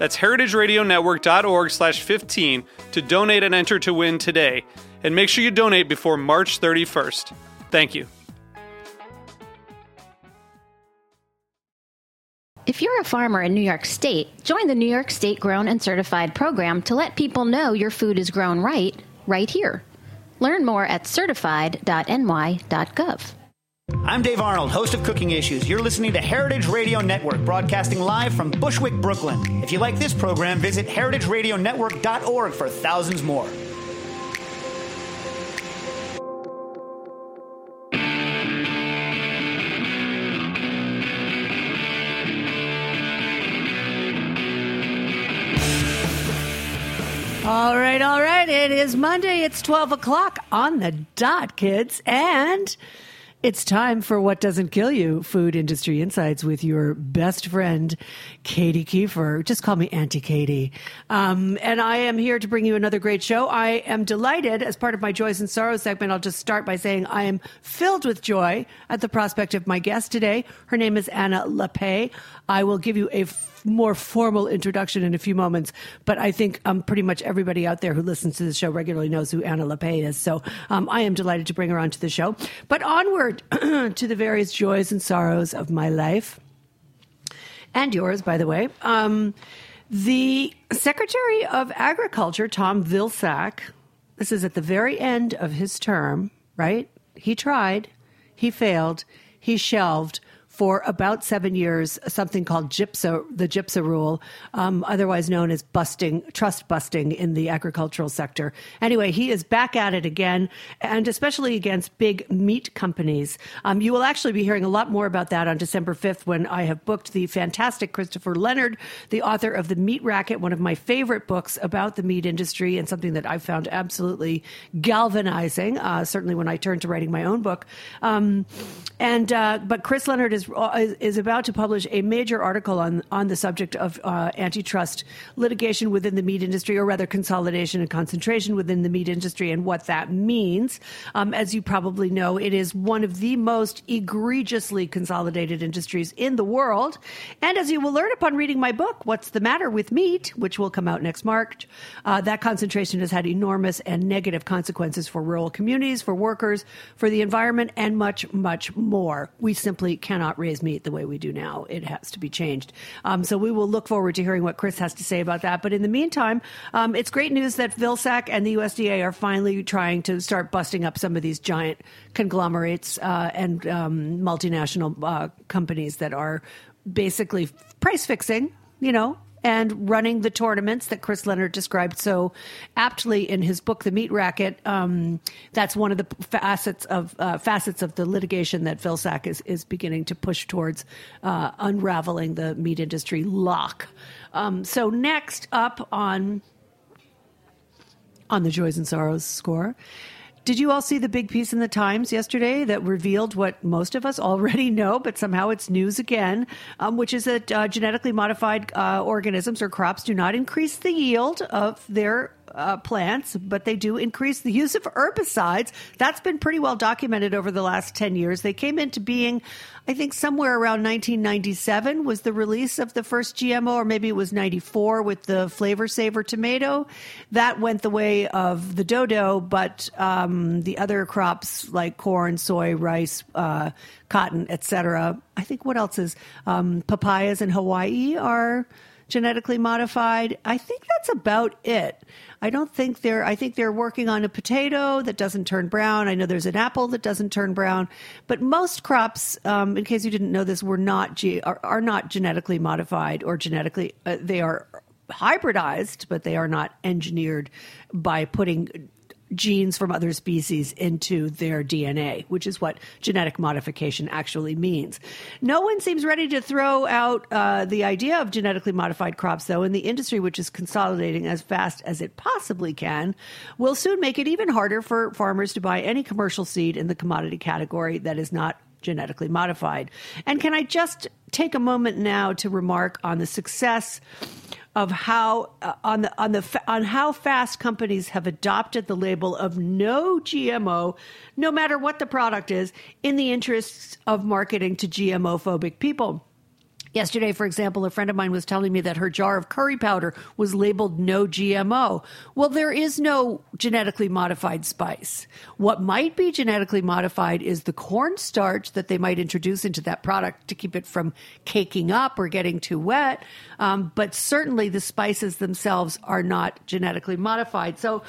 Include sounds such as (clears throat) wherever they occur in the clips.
That's heritageradionetwork.org slash 15 to donate and enter to win today. And make sure you donate before March 31st. Thank you. If you're a farmer in New York State, join the New York State Grown and Certified program to let people know your food is grown right, right here. Learn more at certified.ny.gov. I'm Dave Arnold, host of Cooking Issues. You're listening to Heritage Radio Network, broadcasting live from Bushwick, Brooklyn. If you like this program, visit heritageradionetwork.org for thousands more. All right, all right. It is Monday. It's 12 o'clock on the dot, kids. And it's time for What Doesn't Kill You Food Industry Insights with your best friend, Katy Keiffer. Just call me Auntie Katie. Um, and I am here to bring you another great show. I am delighted as part of my Joys and Sorrows segment. I'll just start by saying I am filled with joy at the prospect of my guest today. Her name is Anna Lappé. I will give you a f- more formal introduction in a few moments, but I think um, pretty much everybody out there who listens to the show regularly knows who Anna Lappé is. So um, I am delighted to bring her onto the show. But onward (clears throat) to the various joys and sorrows of my life and yours, by the way. Um, the Secretary of Agriculture, Tom Vilsack, this is at the very end of his term, right? He tried, he failed, he shelved for about seven years something called the GIPSA rule, um, otherwise known as busting, trust busting in the agricultural sector. Anyway, he is back at it again, and especially against big meat companies. Um, you will actually be hearing a lot more about that on December 5th when I have booked the fantastic Christopher Leonard, the author of The Meat Racket, one of my favorite books about the meat industry and something that I found absolutely galvanizing, uh, certainly when I turned to writing my own book. Um, and uh, but Chris Leonard is is about to publish a major article on on the subject of uh, antitrust litigation within the meat industry, or rather consolidation and concentration within the meat industry, and what that means. Um, as you probably know, it is one of the most egregiously consolidated industries in the world. And as you will learn upon reading my book, "What's the Matter with Meat," which will come out next March, uh, that concentration has had enormous and negative consequences for rural communities, for workers, for the environment, and much, much more. We simply cannot raise meat the way we do now. It has to be changed. Um, so we will look forward to hearing what Chris has to say about that. But in the meantime, um, it's great news that Vilsack and the USDA are finally trying to start busting up some of these giant conglomerates uh, and um, multinational uh, companies that are basically price fixing. You know, and running the tournaments that Chris Leonard described so aptly in his book, The Meat Racket. Um, that's one of the facets of uh, facets of the litigation that Vilsack is is beginning to push towards uh, unraveling the meat industry lock. Um, so next up on on the joys and sorrows score. Did you all see the big piece in the Times yesterday that revealed what most of us already know, but somehow it's news again, um, which is that uh, genetically modified uh, organisms or crops do not increase the yield of their uh, plants, but they do increase the use of herbicides. That's been pretty well documented over the last 10 years. They came into being, I think, somewhere around 1997 was the release of the first GMO, or maybe it was 94 with the Flavr Savr tomato. That went the way of the dodo, but um, the other crops like corn, soy, rice, uh, cotton, etc. I think what else is um, papayas in Hawaii are genetically modified. I think that's about it. I don't think they're, I think they're working on a potato that doesn't turn brown. I know there's an apple that doesn't turn brown, but most crops, um, in case you didn't know this, were not, ge- are, are not genetically modified or genetically, uh, they are hybridized, but they are not engineered by putting genes from other species into their DNA, which is what genetic modification actually means. No one seems ready to throw out uh, the idea of genetically modified crops, though, and the industry, which is consolidating as fast as it possibly can, will soon make it even harder for farmers to buy any commercial seed in the commodity category that is not genetically modified. And can I just take a moment now to remark on the success of how uh, on the on the on how fast companies have adopted the label of no GMO, no matter what the product is, in the interests of marketing to GMO phobic people. Yesterday, for example, a friend of mine was telling me that her jar of curry powder was labeled no GMO. Well, there is no genetically modified spice. What might be genetically modified is the cornstarch that they might introduce into that product to keep it from caking up or getting too wet. Um, but certainly the spices themselves are not genetically modified. So,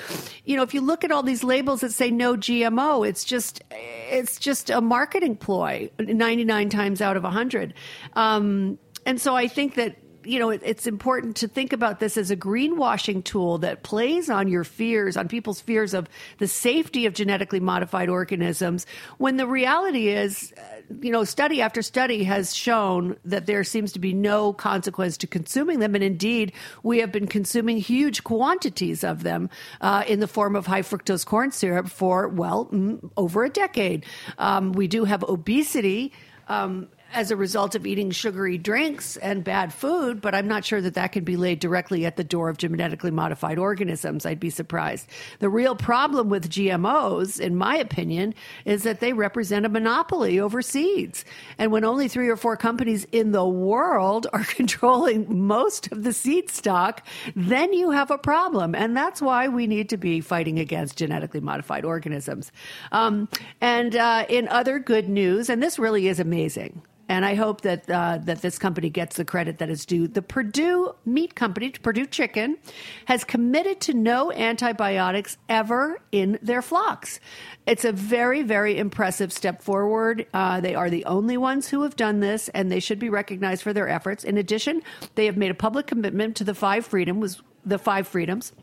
you know, if you look at all these labels that say no GMO, it's just, it's just a marketing ploy 99 times out of 100. Um, and so I think that you know it, it's important to think about this as a greenwashing tool that plays on your fears on people's fears of the safety of genetically modified organisms when the reality is uh, you know study after study has shown that there seems to be no consequence to consuming them. And indeed we have been consuming huge quantities of them uh, in the form of high fructose corn syrup for well mm, over a decade. Um, we do have obesity um, as a result of eating sugary drinks and bad food, but I'm not sure that that can be laid directly at the door of genetically modified organisms. I'd be surprised. The real problem with GMOs, in my opinion, is that they represent a monopoly over seeds. And when only three or four companies in the world are (laughs) controlling most of the seed stock, then you have a problem. And that's why we need to be fighting against genetically modified organisms. Um, and uh, in other good news, and this really is amazing and I hope that uh, that this company gets the credit that is due. The Perdue Meat Company, Perdue Chicken, has committed to no antibiotics ever in their flocks. It's a very, very impressive step forward. Uh, they are the only ones who have done this, and they should be recognized for their efforts. In addition, they have made a public commitment to the five freedoms, the five freedoms,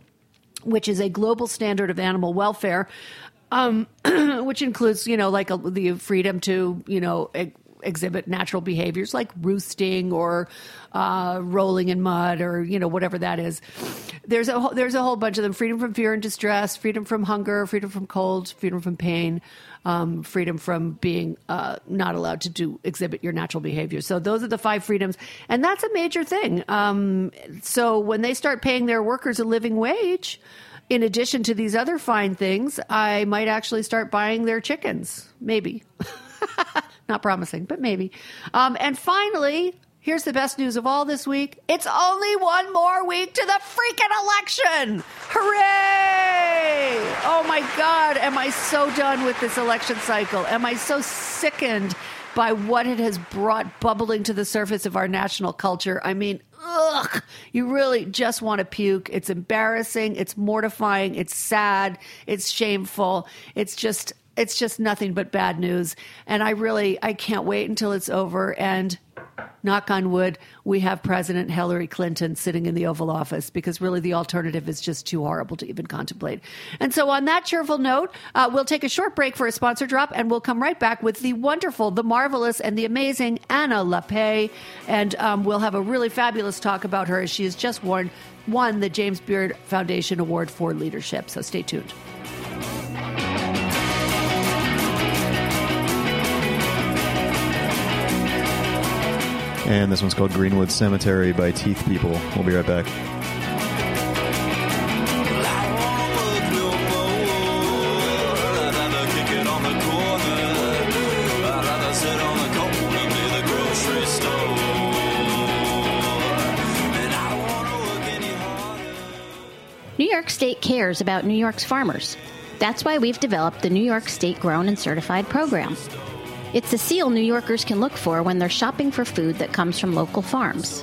which is a global standard of animal welfare. Um, (clears throat) which includes, you know, like a, the freedom to, you know, exhibit natural behaviors like roosting or uh, rolling in mud or you know whatever that is. There's a there's a whole bunch of them: freedom from fear and distress, freedom from hunger, freedom from cold, freedom from pain. Um, freedom from being uh, not allowed to do exhibit your natural behavior. So those are the five freedoms, and that's a major thing. Um, so when they start paying their workers a living wage, in addition to these other fine things, I might actually start buying their chickens. Maybe. (laughs) Not promising, but maybe. Um, and finally, here's the best news of all this week. It's only one more week to the freaking election. Hooray! Oh my God, am I so done with this election cycle? Am I so sickened by what it has brought bubbling to the surface of our national culture? I mean, ugh, you really just want to puke. It's embarrassing. It's mortifying. It's sad. It's shameful. It's just it's just nothing but bad news. And I really, I can't wait until it's over. And knock on wood, we have President Hillary Clinton sitting in the Oval Office because really the alternative is just too horrible to even contemplate. And so, on that cheerful note, uh, we'll take a short break for a sponsor drop and we'll come right back with the wonderful, the marvelous, and the amazing Anna Lappé. And um, we'll have a really fabulous talk about her as she has just won, won the James Beard Foundation Award for Leadership. So, stay tuned. And this one's called Greenwood Cemetery by Teeth People. We'll be right back. New York State cares about New York's farmers. That's why we've developed the New York State Grown and Certified program. It's a seal New Yorkers can look for when they're shopping for food that comes from local farms.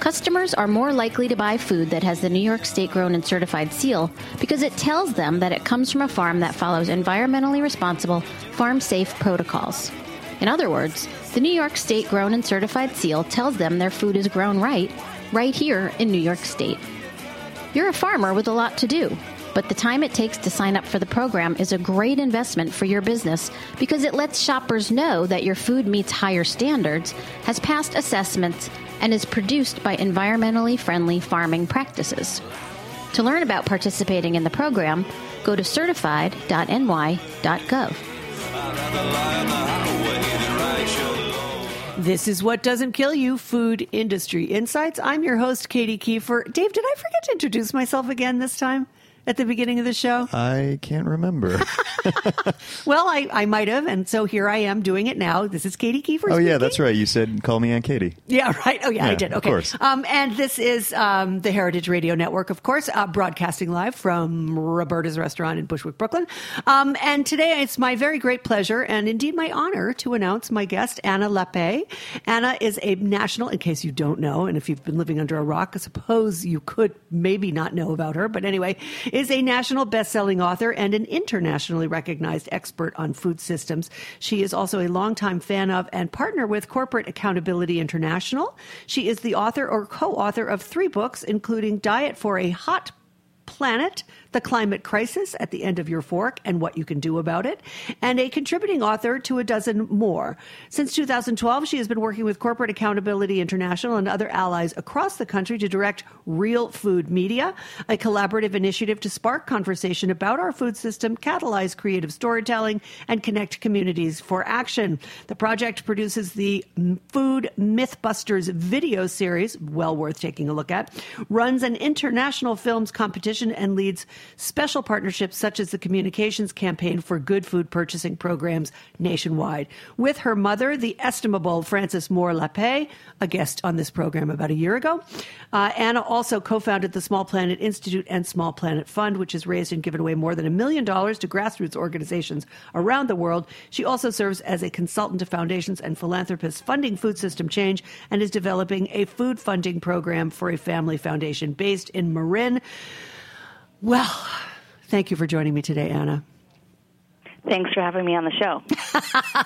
Customers are more likely to buy food that has the New York State grown and certified seal because it tells them that it comes from a farm that follows environmentally responsible, farm safe protocols. In other words, the New York State grown and certified seal tells them their food is grown right, right here in New York State. You're a farmer with a lot to do, but the time it takes to sign up for the program is a great investment for your business because it lets shoppers know that your food meets higher standards, has passed assessments, and is produced by environmentally friendly farming practices. To learn about participating in the program, go to certified.ny.gov. This is what doesn't kill you food industry insights. I'm your host, Katy Keiffer. Dave, did I forget to introduce myself again this time? At the beginning of the show? I can't remember. (laughs) (laughs) well, I, I might have, and so here I am doing it now. This is Katy Keiffer. Oh speaking. yeah, that's right. You said call me Aunt Katie. Yeah, right. Oh yeah, Yeah, I did. of Okay. course. Um, and this is um, the Heritage Radio Network, of course, uh, broadcasting live from Roberta's Restaurant in Bushwick, Brooklyn. Um, and today it's my very great pleasure and indeed my honor to announce my guest, Anna Lappe. Anna is a national, in case you don't know, and if you've been living under a rock, I suppose you could maybe not know about her, but anyway, is a national best-selling author and an internationally recognized expert on food systems. She is also a longtime fan of and partner with Corporate Accountability International. She is the author or co-author of three books, including Diet for a Hot Planet, The Climate Crisis at the End of Your Fork and What You Can Do About It, and a contributing author to a dozen more. Since 2012, she has been working with Corporate Accountability International and other allies across the country to direct Real Food Media, a collaborative initiative to spark conversation about our food system, catalyze creative storytelling, and connect communities for action. The project produces the Food Mythbusters video series, well worth taking a look at, runs an international films competition, and leads special partnerships such as the Communications Campaign for Good Food Purchasing programs nationwide. With her mother, the estimable Frances Moore Lappe, a guest on this program about a year ago, uh, Anna also co founded the Small Planet Institute and Small Planet Fund, which has raised and given away more than a million dollars to grassroots organizations around the world. She also serves as a consultant to foundations and philanthropists funding food system change and is developing a food funding program for a family foundation based in Marin. Well, thank you for joining me today, Anna. Thanks for having me on the show.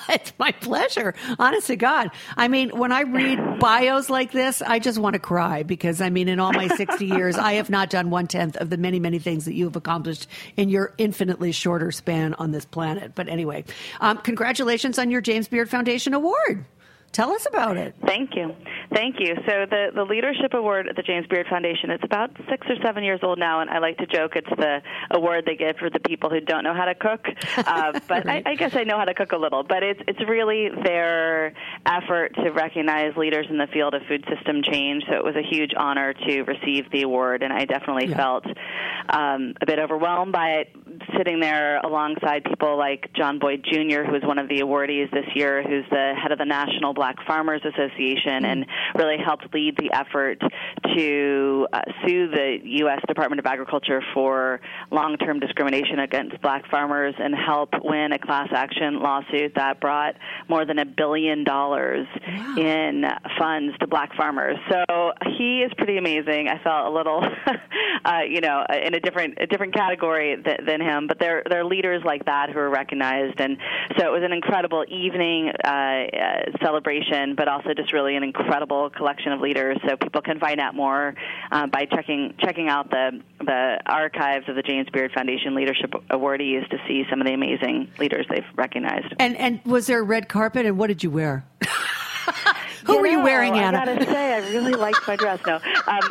(laughs) it's my pleasure. Honest to God. I mean, when I read bios like this, I just want to cry because, I mean, in all my 60 (laughs) years, I have not done one tenth of the many, many things that you have accomplished in your infinitely shorter span on this planet. But anyway, um, congratulations on your James Beard Foundation Award. Tell us about it. Thank you. Thank you. So the, the Leadership Award at the James Beard Foundation, it's about six or seven years old now, and I like to joke it's the award they give for the people who don't know how to cook. (laughs) Uh, but I, I guess I know how to cook a little. But it's, it's really their effort to recognize leaders in the field of food system change. So it was a huge honor to receive the award, and I definitely Yeah. felt um, a bit overwhelmed by it, sitting there alongside people like John Boyd Jr., who is one of the awardees this year, who's the head of the National Black Farmers Association, and really helped lead the effort to uh, sue the U.S. Department of Agriculture for long-term discrimination against black farmers and help win a class action lawsuit that brought more than a billion dollars in funds to black farmers. So he is pretty amazing. I felt a little, (laughs) uh, you know, in a different a different category th- than him. But there there are leaders like that who are recognized, and so it was an incredible evening uh, uh, celebration, but also just really an incredible collection of leaders. So people can find out more uh, by checking checking out the the archives of the James Beard Foundation Leadership Awardees to see some of the amazing leaders they've recognized. And, and was there a red carpet, and what did you wear? (laughs) Who were you know, wearing, Anna? I gotta say, I really liked my dress. No, um,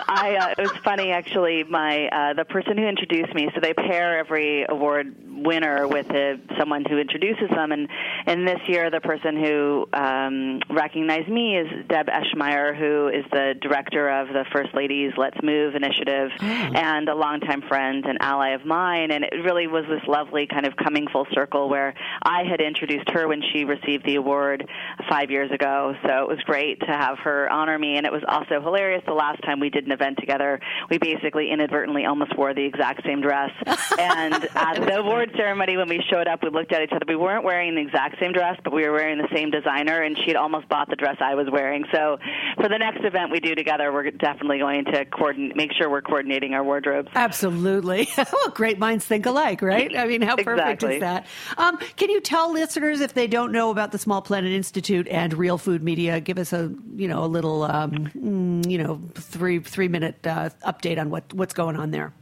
I. Uh, it was funny actually. My uh, the person who introduced me. So they pair every award winner with a, someone who introduces them, and and this year the person who um, recognized me is Deb Eschmeyer, who is the director of the First Ladies Let's Move initiative, and a longtime friend and ally of mine. And it really was this lovely kind of coming full circle where I had introduced her when she received the award five years ago. So it was great great to have her honor me, and it was also hilarious. The last time we did an event together, we basically inadvertently almost wore the exact same dress. (laughs) and at the award ceremony, when we showed up, we looked at each other. We weren't wearing the exact same dress, but we were wearing the same designer, and she had almost bought the dress I was wearing. So for the next event we do together, we're definitely going to coordinate, make sure we're coordinating our wardrobes. Absolutely. (laughs) well, great minds think alike, right? I mean, how perfect Exactly. is that? Um, can you tell listeners if they don't know about the Small Planet Institute and Real Food Media? Give us a you know a little um, mm, you know three three minute uh, update on what what's going on there.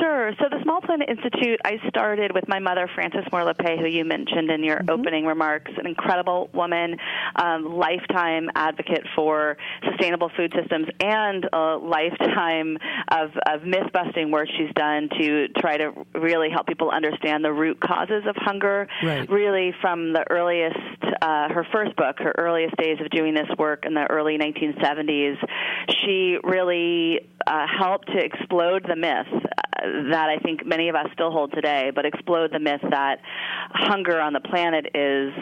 Sure. So the Small Planet Institute, I started with my mother, Frances Moore Lappé, who you mentioned in your opening remarks, an incredible woman, um, lifetime advocate for sustainable food systems, and a lifetime of, of myth busting work she's done to try to really help people understand the root causes of hunger. Right. Really, from the earliest, uh, her first book, her earliest days of doing this work in the early 1970s, she really uh, helped to explode the myth uh, that I think many of us still hold today, but explode the myth that hunger on the planet is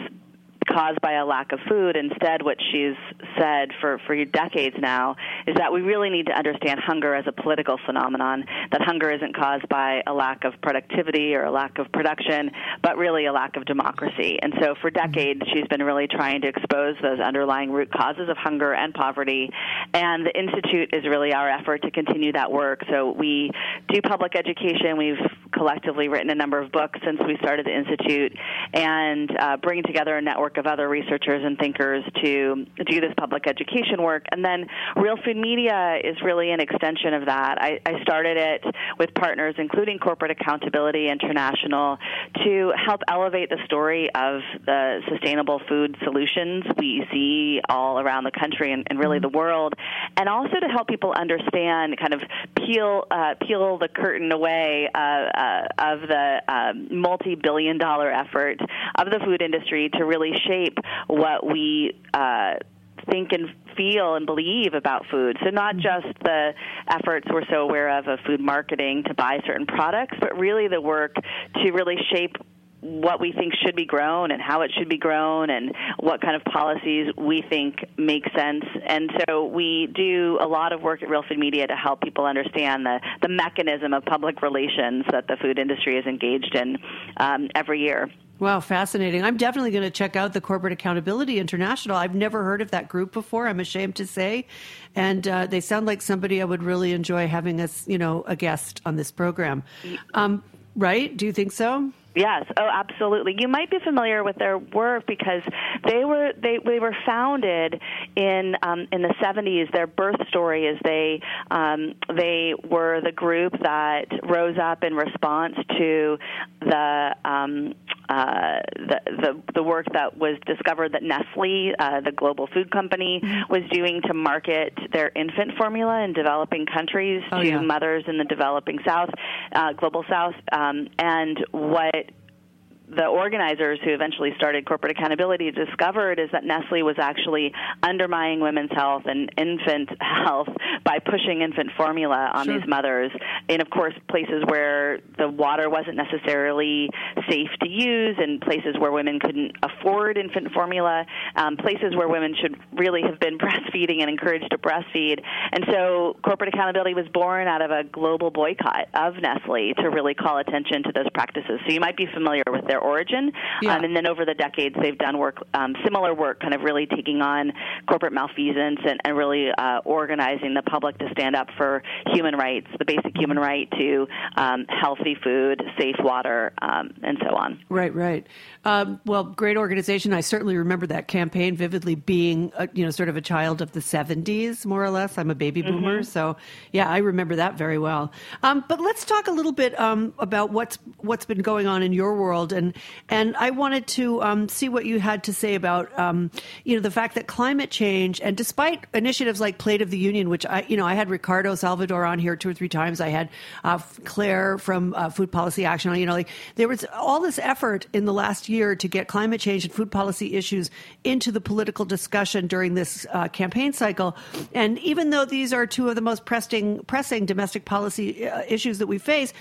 caused by a lack of food. Instead, what she's said for, for decades now is that we really need to understand hunger as a political phenomenon, that hunger isn't caused by a lack of productivity or a lack of production, but really a lack of democracy. And so for decades, she's been really trying to expose those underlying root causes of hunger and poverty. And the Institute is really our effort to continue that work. So we do public education. We've collectively written a number of books since we started the Institute and uh, bring together a network of other researchers and thinkers to do this public education work. And then Real Food Media is really an extension of that. I, I started it with partners, including Corporate Accountability International, to help elevate the story of the sustainable food solutions we see all around the country and, and really the world, and also to help people understand, kind of peel uh, peel the curtain away uh, uh, of the um, multi-billion-dollar effort of the food industry to really shape what we. Uh, think and feel and believe about food. So not just the efforts we're so aware of of food marketing to buy certain products, but really the work to really shape what we think should be grown and how it should be grown and what kind of policies we think make sense. And so we do a lot of work at Real Food Media to help people understand the, the mechanism of public relations that the food industry is engaged in um, every year. Wow, fascinating. I'm definitely going to check out the Corporate Accountability International. I've never heard of that group before, I'm ashamed to say. And uh, they sound like somebody I would really enjoy having as, you know, a guest on this program. Um, right? Do you think so? Yes, oh, absolutely. You might be familiar with their work because they were they, they were founded in um, in the 70s. Their birth story is they um, they were the group that rose up in response to the um, uh, the, the the work that was discovered that Nestle, uh, the global food company, was doing to market their infant formula in developing countries Oh, to yeah. mothers in the developing South, uh, global South, um, and what the organizers who eventually started corporate accountability discovered is that Nestle was actually undermining women's health and infant (laughs) health by pushing infant formula on Sure. these mothers in of course places where the water wasn't necessarily safe to use and places where women couldn't afford infant formula um, places where women should really have been (laughs) breastfeeding and encouraged to breastfeed and so corporate accountability was born out of a global boycott of Nestle to really call attention to those practices so you might be familiar with their origin Yeah. um, and then over the decades they've done work um, similar work kind of really taking on corporate malfeasance and, and really uh, organizing the public to stand up for human rights the basic human right to um, healthy food safe water um, and so on Right, right. Um, well, great organization. I certainly remember that campaign vividly. Being, a, you know, sort of a child of the '70s, more or less. I'm a baby boomer, so yeah, I remember that very well. Um, but let's talk a little bit um, about what's what's been going on in your world, and and I wanted to um, see what you had to say about, um, you know, the fact that climate change, and despite initiatives like Plate of the Union, which I, you know, I had Ricardo Salvador on here two or three times. I had uh, Claire from uh, Food Policy Action. You know, like there was all this effort in the last year to get climate change and food policy issues into the political discussion during this uh, campaign cycle. And even though these are two of the most pressing, pressing domestic policy uh, issues that we face,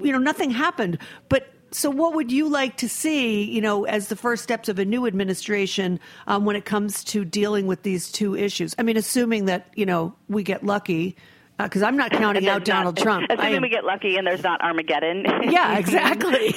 you know, nothing happened. But so, what would you like to see, you know, as the first steps of a new administration um, when it comes to dealing with these two issues? I mean, assuming that you know we get lucky, because uh, I'm not counting out Donald Trump. (laughs) Assuming am, we get lucky and there's not Armageddon. (laughs) Yeah, (laughs) exactly.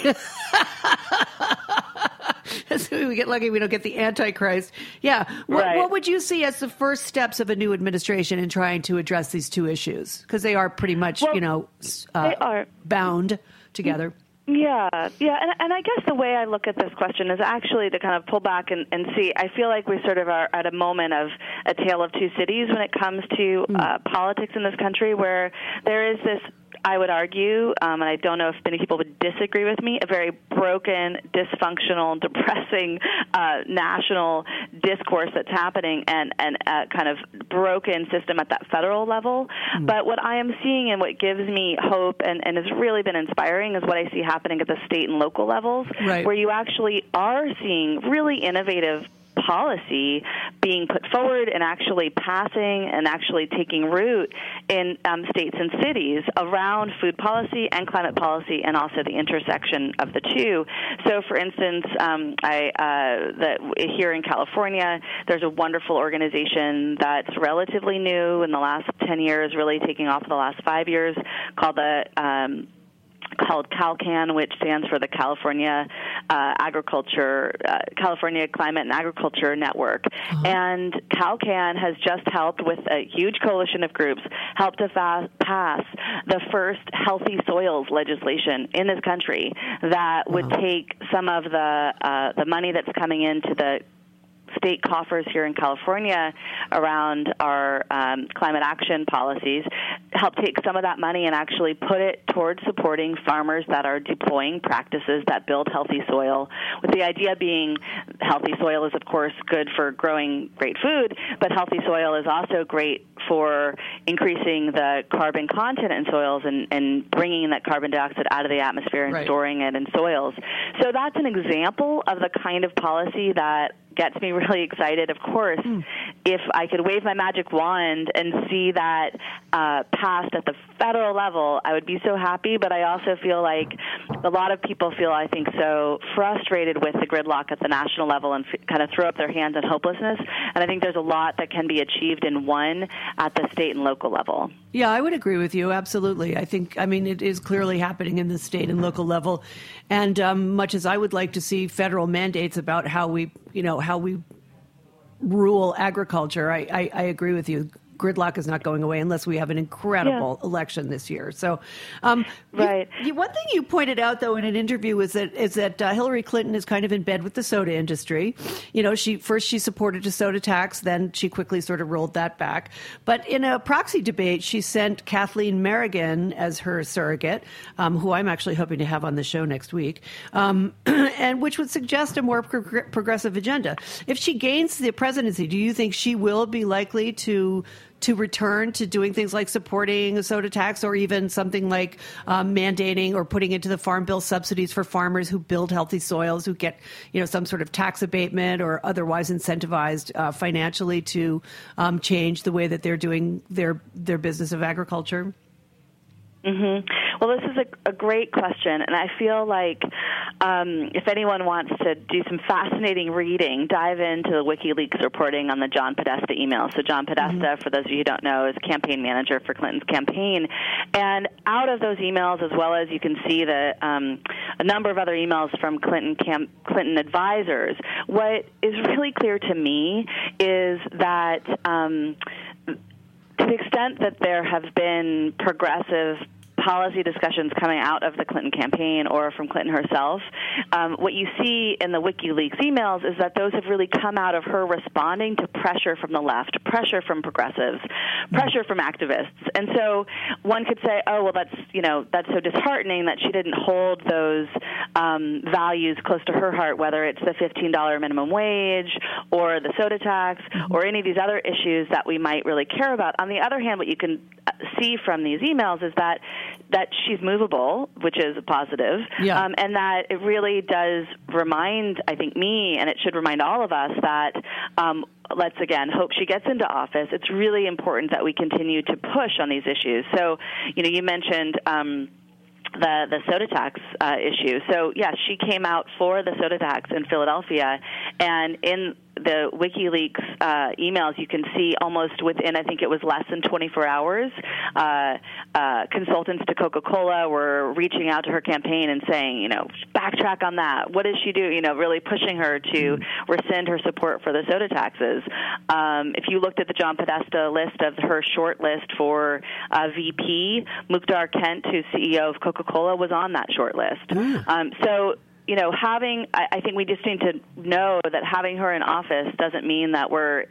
assuming we get lucky, we don't get the Antichrist. Yeah. What, right. what would you see as the first steps of a new administration in trying to address these two issues? Because they are pretty much, well, you know, uh, they are bound together. Yeah, yeah, and, and I guess the way I look at this question is actually to kind of pull back and, and see. I feel like we sort of are at a moment of a tale of two cities when it comes to hmm. uh, politics in this country, where there is this I would argue, um, and I don't know if many people would disagree with me, a very broken, dysfunctional, (laughs) depressing uh, national discourse that's happening and, and a kind of broken system at that federal level. Mm. But what I am seeing and what gives me hope and, and has really been inspiring is what I see happening at the state and local levels, right. where you actually are seeing really innovative policy being put forward and actually passing and actually taking root in um, states and cities around food policy and climate policy and also the intersection of the two. So, for instance, um, I, uh, here in California, there's a wonderful organization that's relatively new in the last 10 years, really taking off the last five years, called the um, called CalCAN, which stands for the California uh, Agriculture, uh, California Climate and Agriculture Network. Uh-huh. And CalCAN has just helped with a huge coalition of groups, helped to fa- pass the first healthy soils legislation in this country that would take some of the uh, the money that's coming into the state coffers here in California around our um, climate action policies, help take some of that money and actually put it towards supporting farmers that are deploying practices that build healthy soil. With the idea being healthy soil is, of course, good for growing great food, but healthy soil is also great for increasing the carbon content in soils and, and bringing that carbon dioxide out of the atmosphere and right. storing it in soils. So that's an example of the kind of policy that gets me (laughs) really excited. Of course, mm. if I could wave my magic wand and see that uh, passed at the federal level, I would be so happy. But I also feel like a lot of people feel, I think, so frustrated with the gridlock at the national level and f- kind of throw up their hands in hopelessness. And I think there's a lot that can be achieved in one at the state and local level. Yeah, I would agree with you. Absolutely. I think, I mean, it is clearly happening in the state and local level. And um, much as I would like to see federal mandates about how we, you know, how we rule agriculture, I, I, I agree with you gridlock is not going away unless we have an incredible yeah. election this year. So, um, right. You, you, one thing you pointed out though in an interview is that is that uh, Hillary Clinton is kind of in bed with the soda industry. You know, she first she supported a soda tax, then she quickly sort of rolled that back. But in a proxy debate, she sent Kathleen Merrigan as her surrogate, um, who I'm actually hoping to have on the show next week, um, (clears throat) and which would suggest a more pro- progressive agenda. If she gains the presidency, do you think she will be likely to to return to doing things like supporting a soda tax or even something like um, mandating or putting into the farm bill subsidies for farmers who build healthy soils, who get you know some sort of tax abatement or otherwise incentivized uh, financially to um, change the way that they're doing their their business of agriculture. Mm-hmm. Well, this is a, a, great question, and I feel like um, if anyone wants to do some fascinating reading, dive into the WikiLeaks reporting on the John Podesta email. So, John Podesta, mm-hmm. for those of you who don't know, is campaign manager for Clinton's campaign, and out of those emails, as well as you can see the um, a number of other emails from Clinton camp, Clinton advisors, what is really clear to me is that. Um, to the extent that there have been progressive policy discussions coming out of the Clinton campaign or from Clinton herself, um, what you see in the WikiLeaks emails is that those have really come out of her responding to pressure from the left, pressure from progressives, pressure from activists. And so one could say, oh, well, that's, you know, that's so disheartening that she didn't hold those um, values close to her heart, whether it's the $15 minimum wage or the soda tax mm-hmm. or any of these other issues that we might really care about. On the other hand, what you can see from these emails is that that she's movable, which is a positive, yeah. um, and that it really does remind, I think, me, and it should remind all of us that. Um, let's again hope she gets into office. It's really important that we continue to push on these issues. So, you know, you mentioned. Um, the the soda tax uh, issue. So yes, she came out for the soda tax in Philadelphia, and in the WikiLeaks uh, emails, you can see almost within, I think it was less than 24 hours, uh, uh, consultants to Coca-Cola were reaching out to her campaign and saying, you know, backtrack on that. What does she do? You know, really pushing her to rescind her support for the soda taxes. Um, if you looked at the John Podesta list of her short list for uh, VP, Muhtar Kent, who's CEO of Coca-Cola, was on that short list. Um, so you know, having, I, I think we just need to know that having her in office doesn't mean that we're,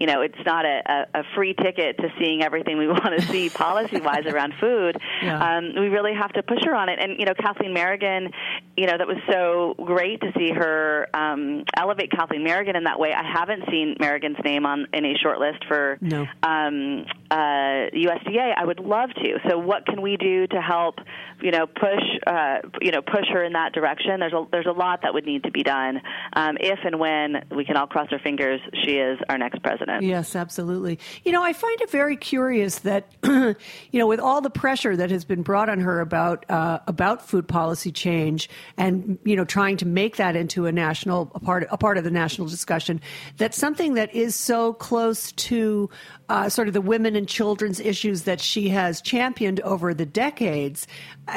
you know, it's not a, a, a free ticket to seeing everything we (laughs) want to see (laughs) policy wise around food. Yeah. Um, we really have to push her on it. And, you know, Kathleen Merrigan, you know, that was so great to see her um, elevate Kathleen Merrigan in that way. I haven't seen Merrigan's name on any short list for No. um, uh, USDA. I would love to. So, what can we do to help, you know, push, uh, you know, push her in that direction? There's a there's a lot that would need to be done um, if and when we can all cross our fingers she is our next president. Yes, absolutely. You know, I find it very curious that, (clears throat) you know, with all the pressure that has been brought on her about uh, about food policy change and you know trying to make that into a national a part a part of the national discussion, that something that is so close to uh, sort of the women and children's issues that she has championed over the decades,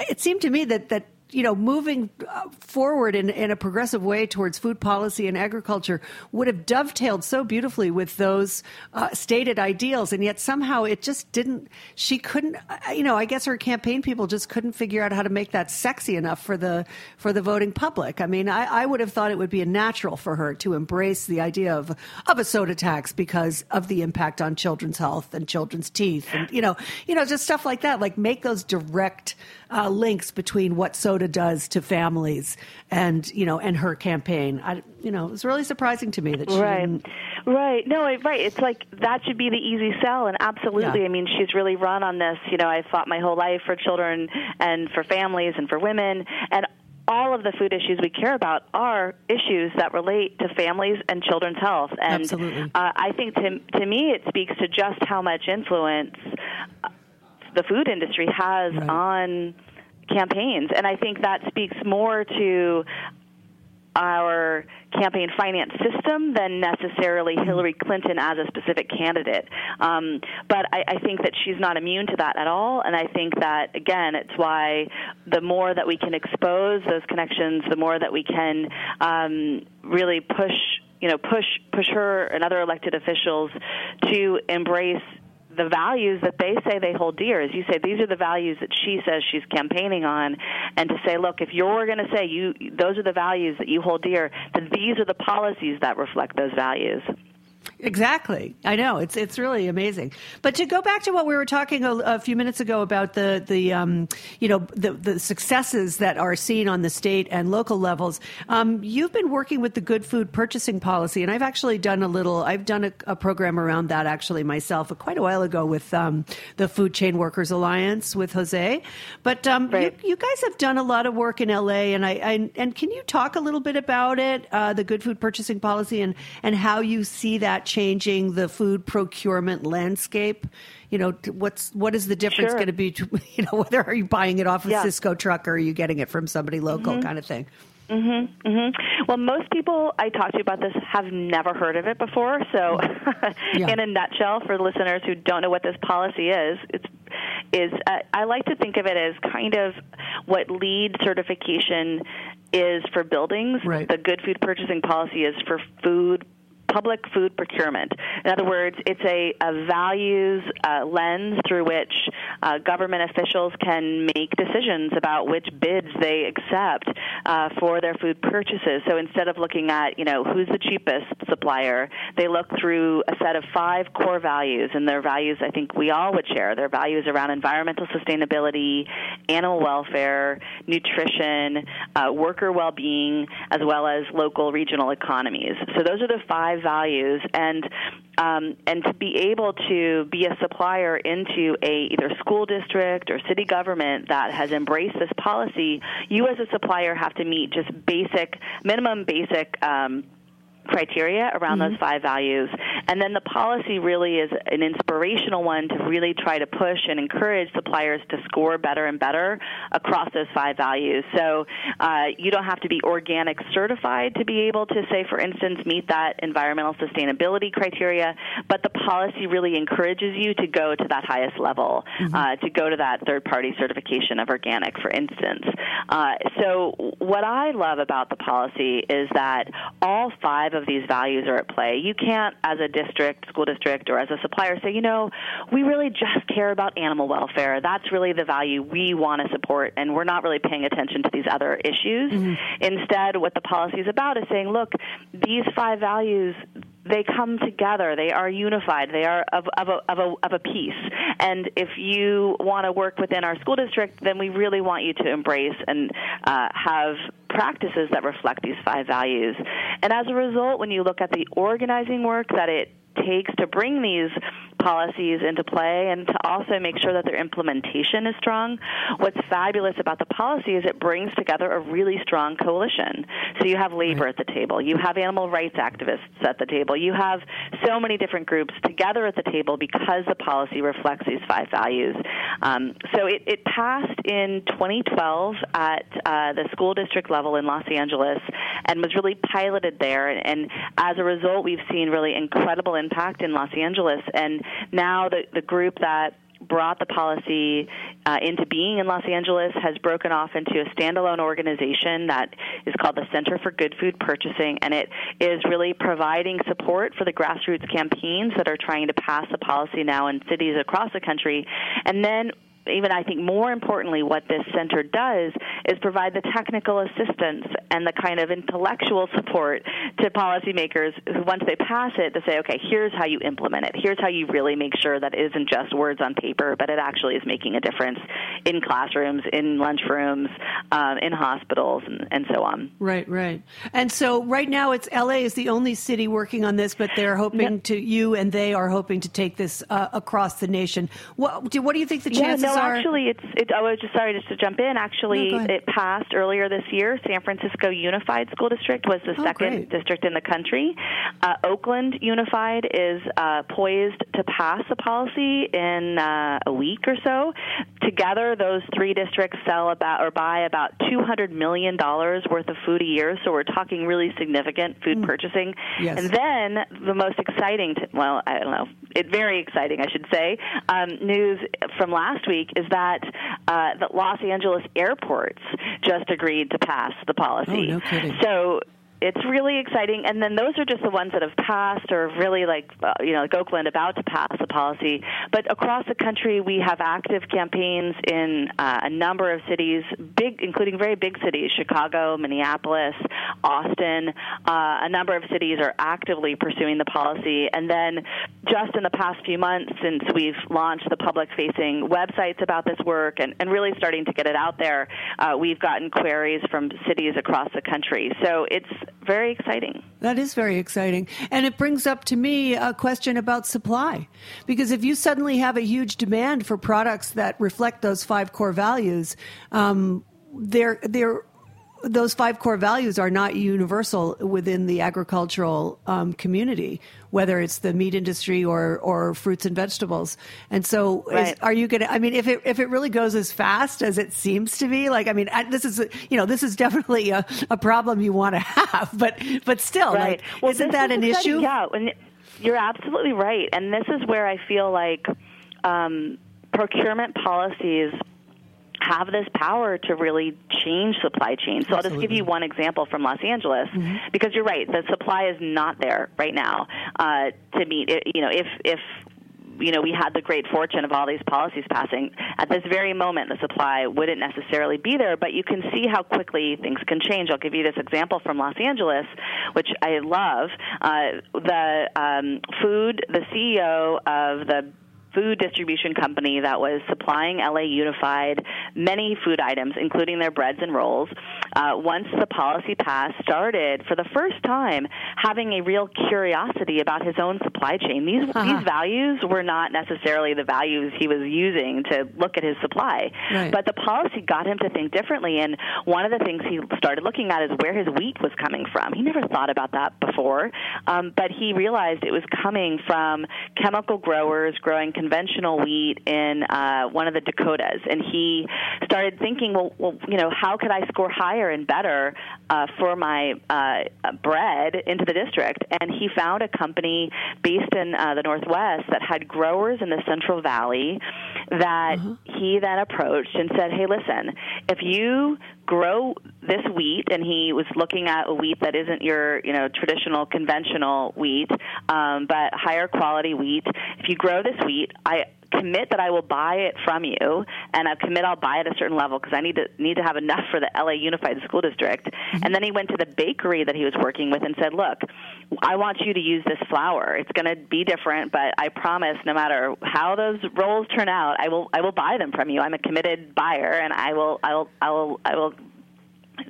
it seemed to me that that you know, moving uh, forward in, in a progressive way towards food policy and agriculture would have dovetailed so beautifully with those uh, stated ideals. And yet somehow it just didn't, she couldn't, uh, you know, I guess her campaign people just couldn't figure out how to make that sexy enough for the, for the voting public. I mean, I, I would have thought it would be a natural for her to embrace the idea of, of a soda tax because of the impact on children's health and children's teeth and, you know, you know, just stuff like that. Like make those direct uh, links between what soda does to families and you know and her campaign. I, you know, it was really surprising to me that she Right, didn't- right. No, right. It's like that should be the easy sell, and absolutely. Yeah. I mean, she's really run on this. You know, I fought my whole life for children and for families and for women, and all of the food issues we care about are issues that relate to families and children's health. And Absolutely. Uh, I think to to me, it speaks to just how much influence the food industry has Right. on campaigns, and I think that speaks more to our campaign finance system than necessarily Hillary Clinton as a specific candidate. Um, but I, I think that she's not immune to that at all, and I think that again, it's why the more that we can expose those connections, the more that we can um, really push, you know, push push her and other elected officials to embrace the values that they say they hold dear. As you say, these are the values that she says she's campaigning on, and to say, look, if you're going to say you those are the values that you hold dear, then these are the policies that reflect those values. Exactly. I know it's it's really amazing. But to go back to what we were talking a, a few minutes ago about the the um, you know the the successes that are seen on the state and local levels, um, you've been working with the Good Food Purchasing Policy, and I've actually done a little. I've done a, a program around that actually myself quite a while ago with um, the Food Chain Workers Alliance with Jose. But um, Right. you, you guys have done a lot of work in LA, and I, I and can you talk a little bit about it, uh, the Good Food Purchasing Policy, and and how you see that changing the food procurement landscape? You know, what's what is the difference Sure. going to be? (laughs) You know, whether are you buying it off a Yeah. Sysco truck or are you getting it from somebody local, kind of thing. hmm Well, most people I talk to about this have never heard of it before. So, (laughs) Yeah. in a nutshell, for listeners who don't know what this policy is, it's is uh, I like to think of it as kind of what LEED certification is for buildings. Right. The good food purchasing policy is for food public food procurement. In other words, it's a, a values uh, lens through which uh, government officials can make decisions about which bids they accept uh, for their food purchases. So instead of looking at, you know, who's the cheapest supplier, they look through a set of five core values, and their values I think we all would share. Their values around environmental sustainability, animal welfare, nutrition, uh, worker well-being, as well as local regional economies. So those are the five values, and um, and to be able to be a supplier into a either school district or city government that has embraced this policy, you as a supplier have to meet just basic, minimum basic. Um, criteria around those five values. And then the policy really is an inspirational one to really try to push and encourage suppliers to score better and better across those five values. So uh, you don't have to be organic certified to be able to say, for instance, meet that environmental sustainability criteria, but the policy really encourages you to go to that highest level, mm-hmm. uh, to go to that third party certification of organic, for instance. Uh, so what I love about the policy is that all five of these values are at play. You can't, as a district, school district, or as a supplier, say, you know, we really just care about animal welfare. That's really the value we want to support, and we're not really paying attention to these other issues. Mm-hmm. Instead, what the policy is about is saying, look, these five values they come together. They are unified. They are of, of, a, of, a, of a piece. And if you want to work within our school district, then we really want you to embrace and uh, have practices that reflect these five values. And as a result, when you look at the organizing work that it takes to bring these policies into play and to also make sure that their implementation is strong. What's fabulous about the policy is it brings together a really strong coalition. So you have labor at the table, you have animal rights activists at the table, you have so many different groups together at the table because the policy reflects these five values. Um, so it, it, passed in 2012 at uh, the school district level in Los Angeles and was really piloted there. And, and as a result, we've seen really incredible impact in Los Angeles. And now the, the group that brought the policy uh, into being in Los Angeles has broken off into a standalone organization that is called the Center for Good Food Purchasing, and it is really providing support for the grassroots campaigns that are trying to pass the policy now in cities across the country. And then even I think more importantly, what this center does is provide the technical assistance and the kind of intellectual support to policymakers who, once they pass it, to say, okay, here's how you implement it. Here's how you really make sure that it isn't just words on paper, but it actually is making a difference in classrooms, in lunchrooms, um, in hospitals, and, and so on. Right, right. And so right now, it's LA is the only city working on this, but they're hoping to you and they are hoping to take this uh, across the nation. What do, what do you think the chances yeah, no, Actually, it's. It, I was just sorry just to jump in. Actually, no, it passed earlier this year. San Francisco Unified School District was the oh, second great. district in the country. Uh, Oakland Unified is uh, poised to pass a policy in uh, a week or so. Together, those three districts sell about or buy about two hundred million dollars worth of food a year. So we're talking really significant food mm. purchasing. Yes. And then the most exciting, t- well, I don't know, it very exciting, I should say, um, news from last week is that uh, the Los Angeles airports just agreed to pass the policy. Oh, no kidding. So it's really exciting. And then those are just the ones that have passed or really like, uh, you know, like Oakland about to pass the policy. But across the country, we have active campaigns in uh, a number of cities, big, including very big cities, Chicago, Minneapolis, Austin. Uh, a number of cities are actively pursuing the policy. And then just in the past few months, since we've launched the public facing websites about this work and, and really starting to get it out there, uh, we've gotten queries from cities across the country. So it's very exciting. That is very exciting. And it brings up to me a question about supply. Because if you suddenly have a huge demand for products that reflect those five core values, um, they're, they're those five core values are not universal within the agricultural um, community, whether it's the meat industry or, or fruits and vegetables. And so, right. is, are you going to? I mean, if it if it really goes as fast as it seems to be, like I mean, this is you know this is definitely a, a problem you want to (laughs) have, but but still, right. like, well, isn't that is an issue? Yeah, you're absolutely right, and this is where I feel like um, procurement policies have this power to really change supply chains. So Absolutely. I'll just give you one example from Los Angeles, mm-hmm. because you're right, the supply is not there right now uh, to meet. It, you know, if if you know we had the great fortune of all these policies passing at this very moment the supply wouldn't necessarily be there but you can see how quickly things can change i'll give you this example from los angeles which i love uh, the um, food the ceo of the food distribution company that was supplying LA Unified many food items, including their breads and rolls. Uh, once the policy passed, started for the first time having a real curiosity about his own supply chain. These Uh-huh. these values were not necessarily the values he was using to look at his supply, Right. but the policy got him to think differently. And one of the things he started looking at is where his wheat was coming from. He never thought about that before, um, but he realized it was coming from chemical growers growing conventional wheat in uh, one of the Dakotas. And he started thinking, well, well, you know, how could I score higher and better uh, for my uh, bread into the district? And he found a company based in uh, the Northwest that had growers in the Central Valley that he then approached and said, hey, listen, if you grow this wheat, and he was looking at a wheat that isn't your, you know, traditional conventional wheat, um, but higher quality wheat. If you grow this wheat, I commit that I will buy it from you, and I commit I'll buy it at a certain level because I need to need to have enough for the LA Unified School District. Mm-hmm. And then he went to the bakery that he was working with and said, "Look, I want you to use this flour. It's going to be different, but I promise, no matter how those rolls turn out, I will I will buy them from you. I'm a committed buyer, and I will I will I will I will."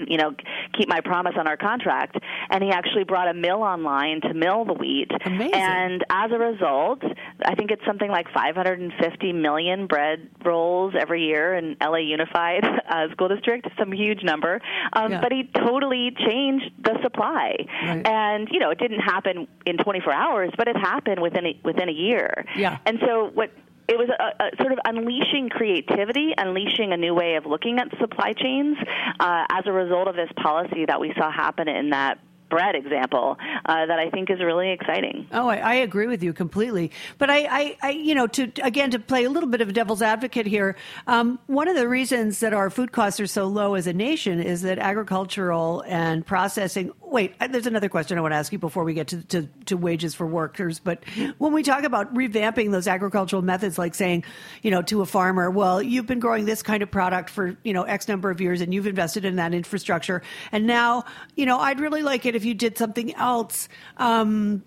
You know, keep my promise on our contract. And he actually brought a mill online to mill the wheat. Amazing. And as a result, I think it's something like 550 million bread rolls every year in LA Unified (laughs) uh, School District, some huge number. Um, Yeah. But he totally changed the supply. Right. And, you know, it didn't happen in 24 hours, but it happened within a, within a year. Yeah. And so what it was a, a sort of unleashing creativity, unleashing a new way of looking at supply chains uh, as a result of this policy that we saw happen in that bread example uh, that I think is really exciting. Oh, I, I agree with you completely. But I, I, I, you know, to again to play a little bit of a devil's advocate here, um, one of the reasons that our food costs are so low as a nation is that agricultural and processing. Wait, uh, there's another question I want to ask you before we get to, to, to wages for workers. But when we talk about revamping those agricultural methods, like saying, you know, to a farmer, well, you've been growing this kind of product for you know X number of years, and you've invested in that infrastructure, and now, you know, I'd really like it if you did something else. Um,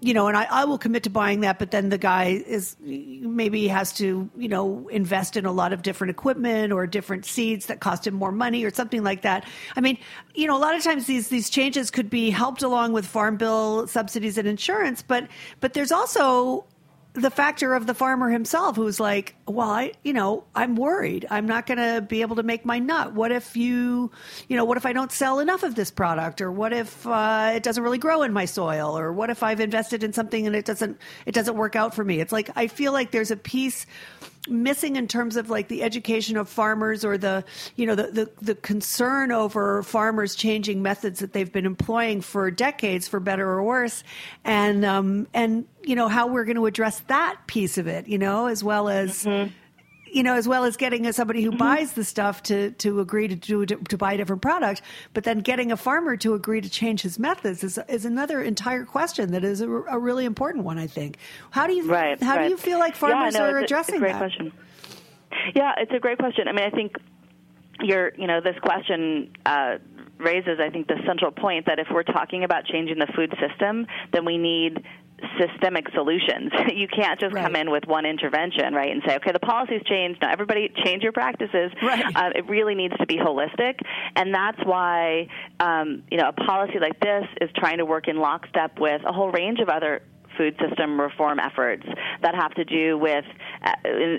you know, and I, I will commit to buying that, but then the guy is maybe has to, you know, invest in a lot of different equipment or different seeds that cost him more money or something like that. I mean, you know, a lot of times these these changes could be helped along with farm bill subsidies and insurance, but but there's also the factor of the farmer himself who's like, well, I, you know, I'm worried. I'm not going to be able to make my nut. What if you, you know, what if I don't sell enough of this product, or what if uh, it doesn't really grow in my soil, or what if I've invested in something and it doesn't, it doesn't work out for me? It's like I feel like there's a piece missing in terms of like the education of farmers or the you know the, the the concern over farmers changing methods that they've been employing for decades for better or worse and um and you know how we're going to address that piece of it you know as well as you know, as well as getting somebody who buys the stuff to, to agree to do to, to buy a different product, but then getting a farmer to agree to change his methods is is another entire question that is a, a really important one. I think. How do you Right. how right. do you feel like farmers yeah, no, are it's a- addressing it's a great that? question. Yeah, it's a great question. I mean, I think you're, you know, this question uh, raises, I think, the central point that if we're talking about changing the food system, then we need systemic solutions. (laughs) you can't just come in with one intervention, right, and say, okay, the policy's changed. Now everybody change your practices. Right. Uh, it really needs to be holistic, and that's why, um, you know, a policy like this is trying to work in lockstep with a whole range of other food system reform efforts that have to do with uh,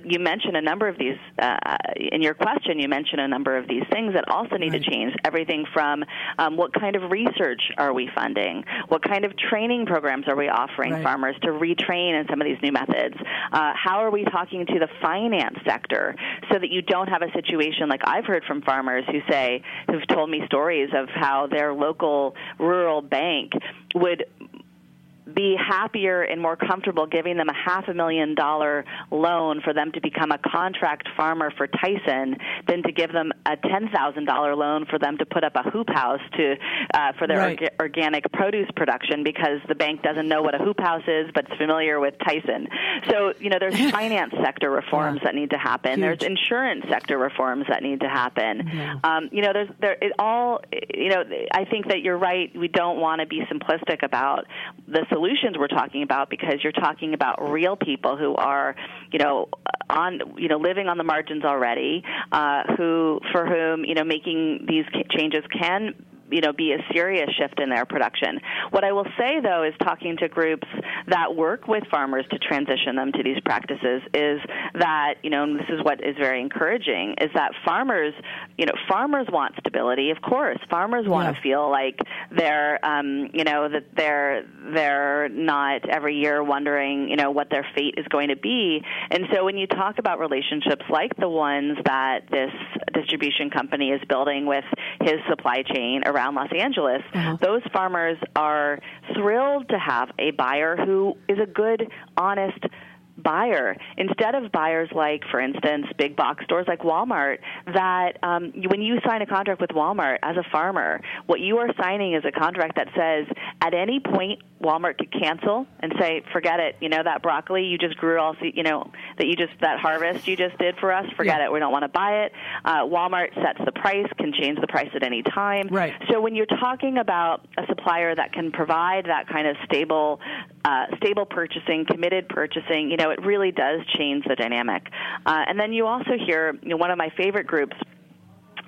you mentioned a number of these uh, in your question you mentioned a number of these things that also need Right. to change everything from um, what kind of research are we funding what kind of training programs are we offering Right. farmers to retrain in some of these new methods uh, how are we talking to the finance sector so that you don't have a situation like I've heard from farmers who say who've told me stories of how their local rural bank would be happier and more comfortable giving them a half a million dollar loan for them to become a contract farmer for Tyson than to give them a ten thousand dollar loan for them to put up a hoop house to uh, for their Right. orga- organic produce production because the bank doesn't know what a hoop house is but is familiar with Tyson. So you know there's (laughs) finance sector reforms Yeah. that need to happen. Huge. There's insurance sector reforms that need to happen. Um, you know there's there it all you know I think that you're right. We don't want to be simplistic about the solutions we're talking about because you're talking about real people who are, you know, on you know living on the margins already, uh, who for whom you know making these changes can you know be a serious shift in their production. What I will say though is talking to groups that work with farmers to transition them to these practices is that you know and this is what is very encouraging is that farmers you know farmers want stability of course farmers want Yeah. to feel like they're um, you know that they're they're not every year wondering you know what their fate is going to be and so when you talk about relationships like the ones that this distribution company is building with his supply chain around Los Angeles uh-huh. those farmers are thrilled to have a buyer who is a good honest buyer. Instead of buyers like for instance big box stores like walmart that um, when you sign a contract with walmart as a farmer what you are signing is a contract that says at any point walmart could cancel and say forget it. You know that broccoli you just grew all you know that you just that harvest you just did for us forget Yeah. it. We don't want to buy it. Uh, walmart sets the price can change the price at any time. Right. so when you're talking about a supplier that can provide that kind of stable, uh, stable purchasing, committed purchasing, you know, it really does change the dynamic. Uh, and then you also hear you know, one of my favorite groups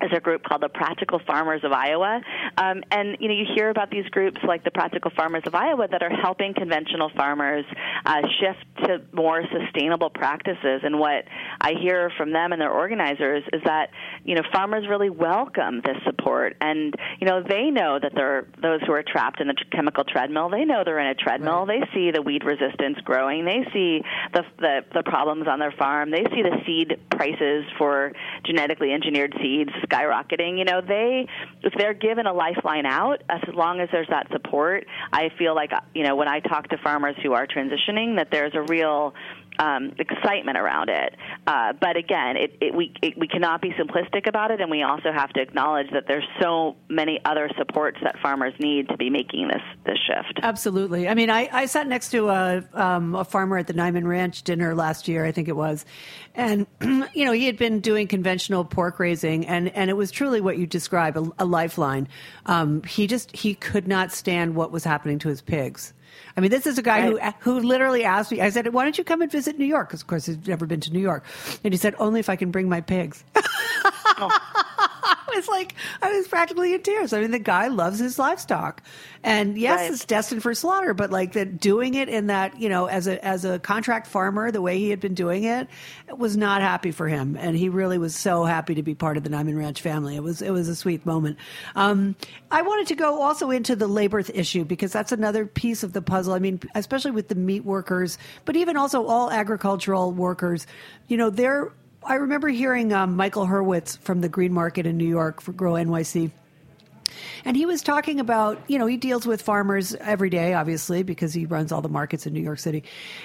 is a group called the Practical Farmers of Iowa, um, and you know you hear about these groups like the Practical Farmers of Iowa that are helping conventional farmers uh, shift to more sustainable practices. And what I hear from them and their organizers is that you know farmers really welcome this support, and you know they know that they're those who are trapped in the chemical treadmill. They know they're in a treadmill. They see the weed resistance growing. They see the, the the problems on their farm. They see the seed prices for genetically engineered seeds skyrocketing. You know, they if they're given a lifeline out, as long as there's that support, I feel like uh, you know when I talk to farmers who are transitioning, that there's a real um, excitement around it. Uh, but again, it, it, we it, we cannot be simplistic about it, and we also have to acknowledge that there's so many other supports that farmers need to be making this this shift. Absolutely. I mean, I, I sat next to a, um, a farmer at the Niman Ranch dinner last year, I think it was. And, (clears throat) you know, he had been doing conventional pork raising, and, and it was truly what you describe a, a lifeline. Um, he just, he could not stand what was happening to his pigs. I mean, this is a guy who who literally asked me. I said, "Why don't you come and visit New York?" Because, of course, he's never been to New York. And he said, "Only if I can bring my pigs." (laughs) Oh. (laughs) I was like, I was practically in tears. I mean, the guy loves his livestock, and yes, Right. it's destined for slaughter. But like that, doing it in that, you know, as a as a contract farmer, the way he had been doing it, it was not happy for him, and he really was so happy to be part of the Niman Ranch family. It was it was a sweet moment. Um, I wanted to go also into the labor issue because that's another piece of the puzzle. I mean, especially with the meat workers, but even also all agricultural workers. You know, they're I remember hearing um, Michael Hurwitz from the Green Market in New York for Grow NYC. And he was talking about, you know, he deals with farmers every day, obviously, because he runs all the markets in New York City.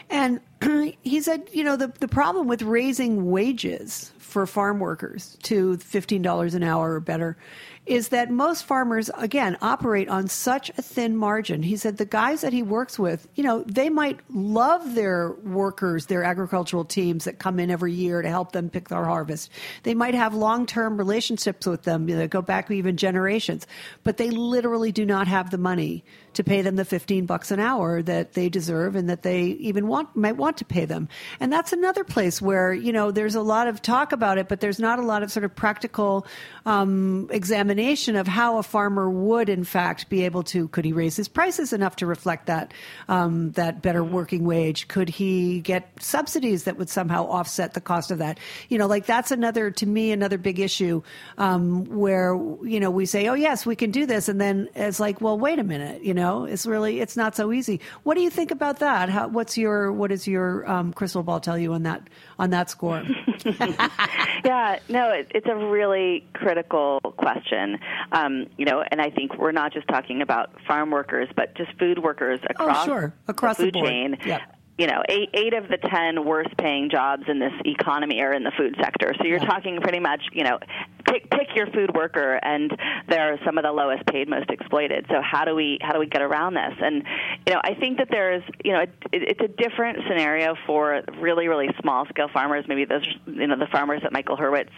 And (clears throat) he said, you know, the, the problem with raising wages for farm workers to $15 an hour or better is that most farmers, again, operate on such a thin margin. He said the guys that he works with, you know, they might love their workers, their agricultural teams that come in every year to help them pick their harvest. They might have long term relationships with them that go back even generations, but they literally do not have the money to pay them the 15 bucks an hour that they deserve and that they even want might want to pay them. And that's another place where, you know, there's a lot of talk about it, but there's not a lot of sort of practical um, examination of how a farmer would in fact be able to could he raise his prices enough to reflect that um, that better working wage? Could he get subsidies that would somehow offset the cost of that? You know, like that's another to me another big issue um, where you know we say, oh yes, we can do this, and then it's like, well, wait a minute, you know, it's really it's not so easy. What do you think about that? How, what's your what does your um, crystal ball tell you on that on that score? (laughs) (laughs) yeah, no, it, it's a really critical question. Um, you know, and I think we're not just talking about farm workers, but just food workers across, Oh, sure. Across the food board. chain. Yep. You know, eight, eight of the ten worst paying jobs in this economy are in the food sector. So you're talking pretty much, you know, pick pick your food worker, and they're some of the lowest paid, most exploited. So how do we how do we get around this? And you know, I think that there's you know, it, it's a different scenario for really really small scale farmers. Maybe those you know the farmers that Michael Hurwitz,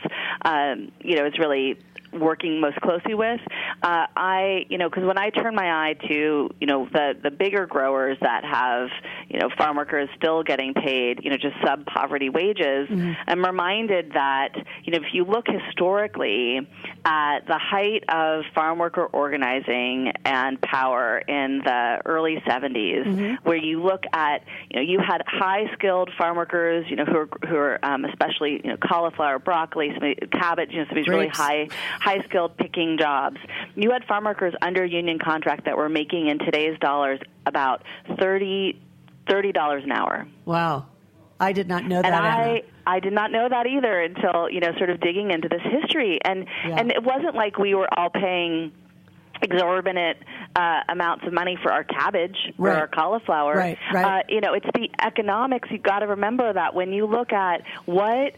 um, you know, is really working most closely with. Uh, I, you know, because when I turn my eye to, you know, the the bigger growers that have, you know, farm workers still getting paid, you know, just sub poverty wages, mm-hmm. I'm reminded that, you know, if you look historically at the height of farm worker organizing and power in the early 70s, mm-hmm. where you look at, you know, you had high skilled farm workers, you know, who are who are um, especially, you know, cauliflower, broccoli, some cabbage, you know, some of these really high high skilled picking jobs. You had farm workers under union contract that were making in today's dollars about thirty thirty dollars an hour. Wow. I did not know that. And I, I did not know that either until you know, sort of digging into this history, and yeah. and it wasn't like we were all paying exorbitant uh, amounts of money for our cabbage or our cauliflower. Right, right. Uh, you know, it's the economics. You've got to remember that when you look at what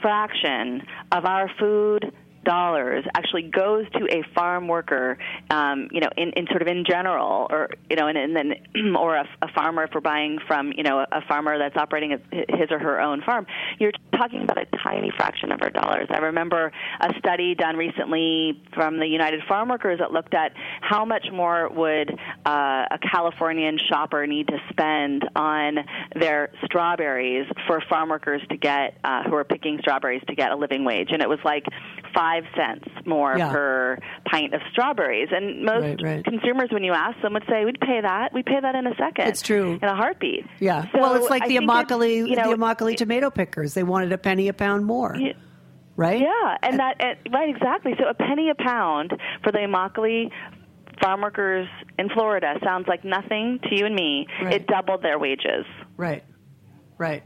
fraction of our food dollars actually goes to a farm worker, um, you know, in, in sort of in general, or you know, and, and then (clears throat) or a, a farmer if we're buying from you know a farmer that's operating his or her own farm, you're talking about a tiny fraction of our dollars. I remember a study done recently from the United Farm Workers that looked at how much more would uh, a Californian shopper need to spend on their strawberries for farm workers to get uh, who are picking strawberries to get a living wage, and it was like five five cents more yeah. per pint of strawberries. And most right, right. consumers, when you ask them, would say, "We'd pay that. We'd pay that in a second. It's true. In a heartbeat." Yeah. So well, it's like the Immokalee, you know, the Immokalee tomato pickers. They wanted a penny a pound more. Yeah, right? Yeah, and that right exactly. So a penny a pound for the Immokalee farm workers in Florida sounds like nothing to you and me. Right. It doubled their wages. Right. Right.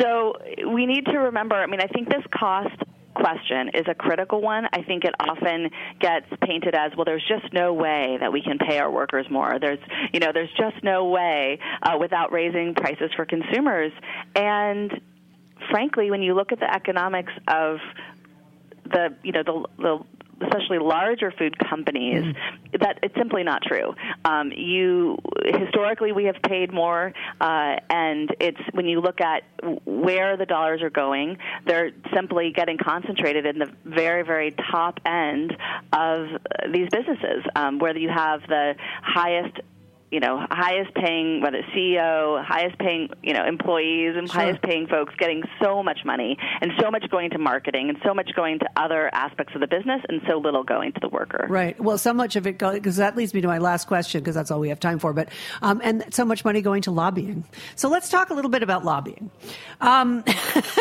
So we need to remember. I mean, I think this cost question is a critical one. I think it often gets painted as, well, there's just no way that we can pay our workers more. There's, you know, there's just no way uh, without raising prices for consumers. And frankly, when you look at the economics of the, you know, the, the especially larger food companies, mm. that it's simply not true. Um, you historically we have paid more, uh, and it's when you look at where the dollars are going, they're simply getting concentrated in the very very top end of these businesses, um, where you have the highest you know, highest paying, whether CEO, highest paying, you know, employees and sure. highest paying folks getting so much money and so much going to marketing and so much going to other aspects of the business and so little going to the worker. Right. Well, so much of it goes, because that leads me to my last question because that's all we have time for, but, um, and so much money going to lobbying. So let's talk a little bit about lobbying. Um,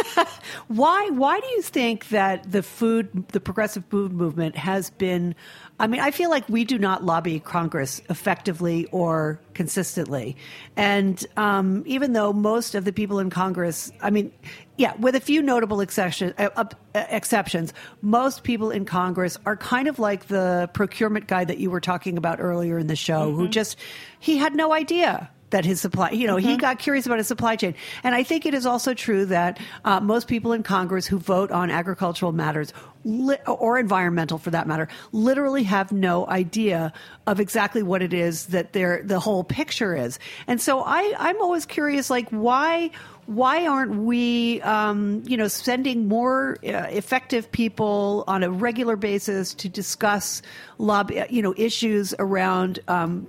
(laughs) why, why do you think that the food, the progressive food movement has been I mean, I feel like we do not lobby Congress effectively or consistently. And um, even though most of the people in Congress, I mean, yeah, with a few notable exception, uh, uh, exceptions, most people in Congress are kind of like the procurement guy that you were talking about earlier in the show, mm-hmm. who just, he had no idea that his supply, you know, mm-hmm. he got curious about his supply chain. And I think it is also true that uh, most people in Congress who vote on agricultural matters li- or environmental for that matter literally have no idea of exactly what it is that their the whole picture is. And so I I'm always curious like why why aren't we, um, you know, sending more uh, effective people on a regular basis to discuss lobby, you know, issues around um,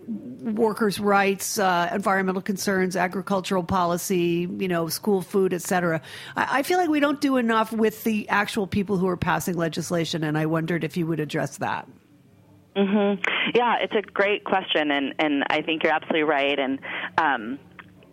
workers' rights, uh, environmental concerns, agricultural policy, you know, school food, et cetera? I, I feel like we don't do enough with the actual people who are passing legislation, and I wondered if you would address that. Mm-hmm. Yeah, it's a great question, and and I think you're absolutely right. And um,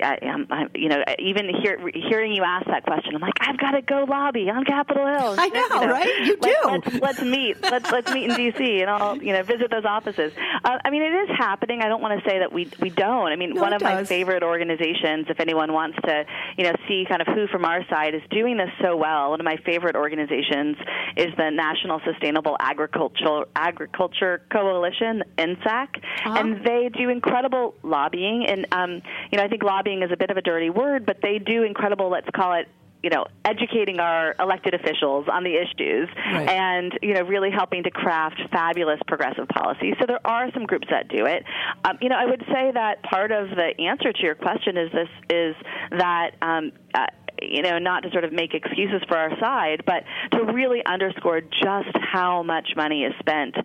I, I'm, I, you know, even hear, hearing you ask that question, I'm like, I've got to go lobby on Capitol Hill. I know, you know right? You do. Let, us let's meet. let's let's meet in D.C. and I'll you know visit those offices. Uh, I mean, it is happening. I don't want to say that we we don't. I mean, no, one of does. my favorite organizations, if anyone wants to, you know, see kind of who from our side is doing this so well. One of my favorite organizations is the National Sustainable Agriculture Agriculture Coalition, NSAC, uh-huh. and they do incredible lobbying. And um, you know, I think lobbying lobbying is a bit of a dirty word, but they do incredible, let's call it you know, educating our elected officials on the issues right. and, you know, really helping to craft fabulous progressive policy. So there are some groups that do it. Um, you know, I would say that part of the answer to your question is this is that um, uh, you know, not to sort of make excuses for our side, but to really underscore just how much money is spent.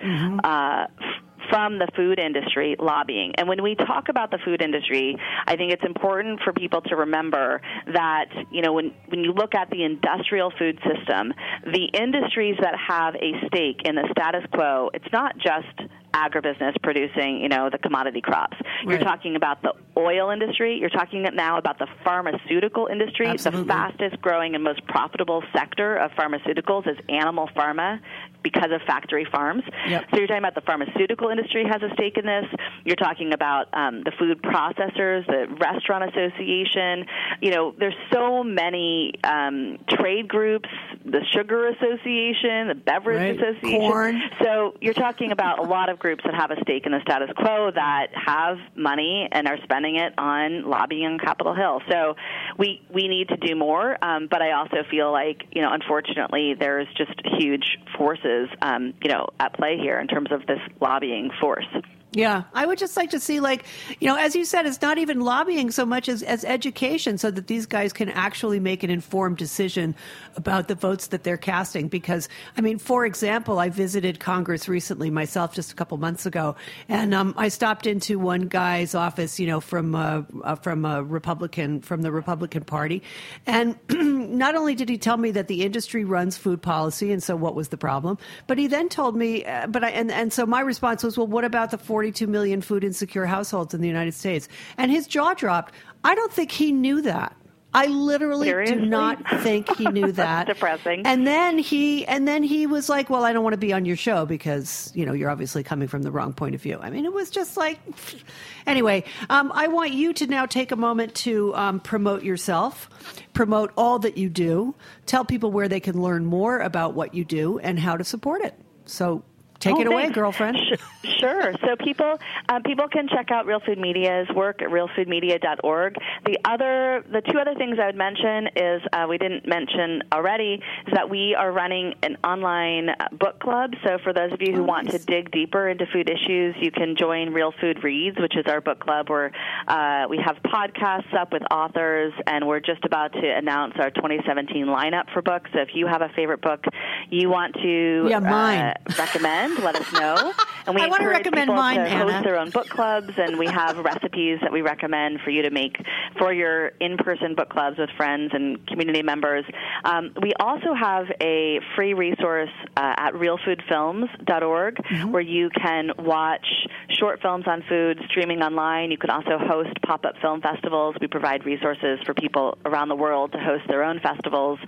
Uh, from the food industry lobbying. And when we talk about the food industry, I think it's important for people to remember that, you know, when, when you look at the industrial food system, the industries that have a stake in the status quo, it's not just agribusiness producing, you know, the commodity crops. You're talking about the oil industry. You're talking now about the pharmaceutical industry. Absolutely. The fastest growing and most profitable sector of pharmaceuticals is animal pharma because of factory farms. Yep. So you're talking about the pharmaceutical industry has a stake in this. You're talking about um, the food processors, the restaurant association. You know, there's so many um, trade groups, the sugar association, the beverage Right. association. Corn. So you're talking about a lot of groups that have a stake in the status quo that have money and are spending it on lobbying on Capitol Hill. So we we need to do more. Um, but I also feel like you know, unfortunately, there's just huge forces um, you know at play here in terms of this lobbying force. Yeah, I would just like to see, like, you know, as you said, it's not even lobbying so much as, as education so that these guys can actually make an informed decision about the votes that they're casting. Because, I mean, for example, I visited Congress recently myself just a couple months ago, and um, I stopped into one guy's office, you know, from, uh, uh, from a Republican, from the Republican Party. And (clears throat) not only did he tell me that the industry runs food policy, and so what was the problem, but he then told me, uh, but I, and, and so my response was, well, what about the 42 million food insecure households in the United States? And his jaw dropped. I don't think he knew that. I literally Seriously? do not think he knew (laughs) that. depressing. And then he and then he was like, "Well, I don't want to be on your show because you know you're obviously coming from the wrong point of view." I mean, it was just like, anyway. Um, I want you to now take a moment to um, promote yourself, promote all that you do, tell people where they can learn more about what you do and how to support it. So, take Oh, it away, thanks. girlfriend. Sure. So people uh, people can check out Real Food Media's work at realfoodmedia.org. The other, the two other things I would mention is uh, we didn't mention already is that we are running an online uh, book club. So for those of you who want to dig deeper into food issues, you can join Real Food Reads, which is our book club where uh, we have podcasts up with authors, and we're just about to announce our 2017 lineup for books. So if you have a favorite book you want to Yeah, mine. uh, recommend, let us know. (laughs) And we I wanna recommend people mine, to Anna. host their own book clubs, and we have (laughs) recipes that we recommend for you to make for your in-person book clubs with friends and community members. Um, we also have a free resource uh, at realfoodfilms.org Mm-hmm. where you can watch short films on food streaming online. You can also host pop-up film festivals. We provide resources for people around the world to host their own festivals.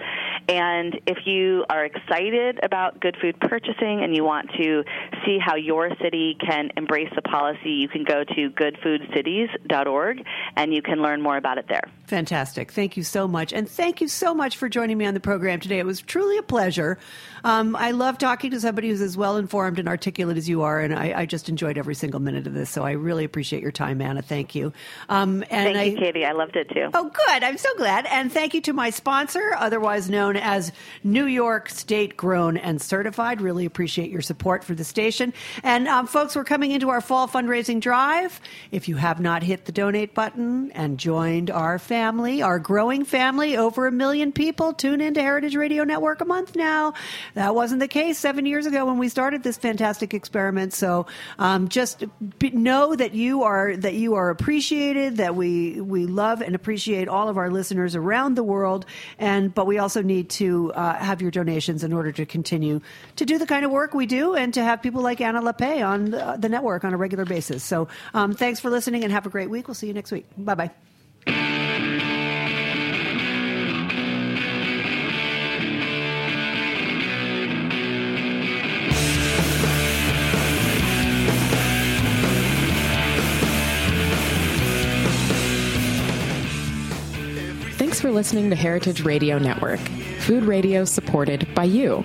And if you are excited about good food purchasing and you want to see how your city can embrace the policy, you can go to goodfoodcities.org and you can learn more about it there. Fantastic. Thank you so much. And thank you so much for joining me on the program today. It was truly a pleasure. Um, I love talking to somebody who's as well informed and articulate as you are, and I, I just enjoyed every single minute of this. So I really appreciate your time, Anna. Thank you. Um, and Thank I, you, Katy. I loved it too. Oh, good. I'm so glad. And thank you to my sponsor, otherwise known as New York State Grown and Certified. Really appreciate your support for the station. And um, folks, we're coming into our fall fundraising drive. If you have not hit the donate button and joined our family, our growing family, over a million people tune into Heritage Radio Network a month now. That wasn't the case seven years ago when we started this fantastic experiment. So um, just know that you are that you are appreciated. That we we love and appreciate all of our listeners around the world. And but we also need to uh, have your donations in order to continue to do the kind of work we do and to have people like Anna Lappé on the, the network on a regular basis. So um, thanks for listening and have a great week. We'll see you next week. Bye bye. Thanks for listening to Heritage Radio Network, food radio supported by you.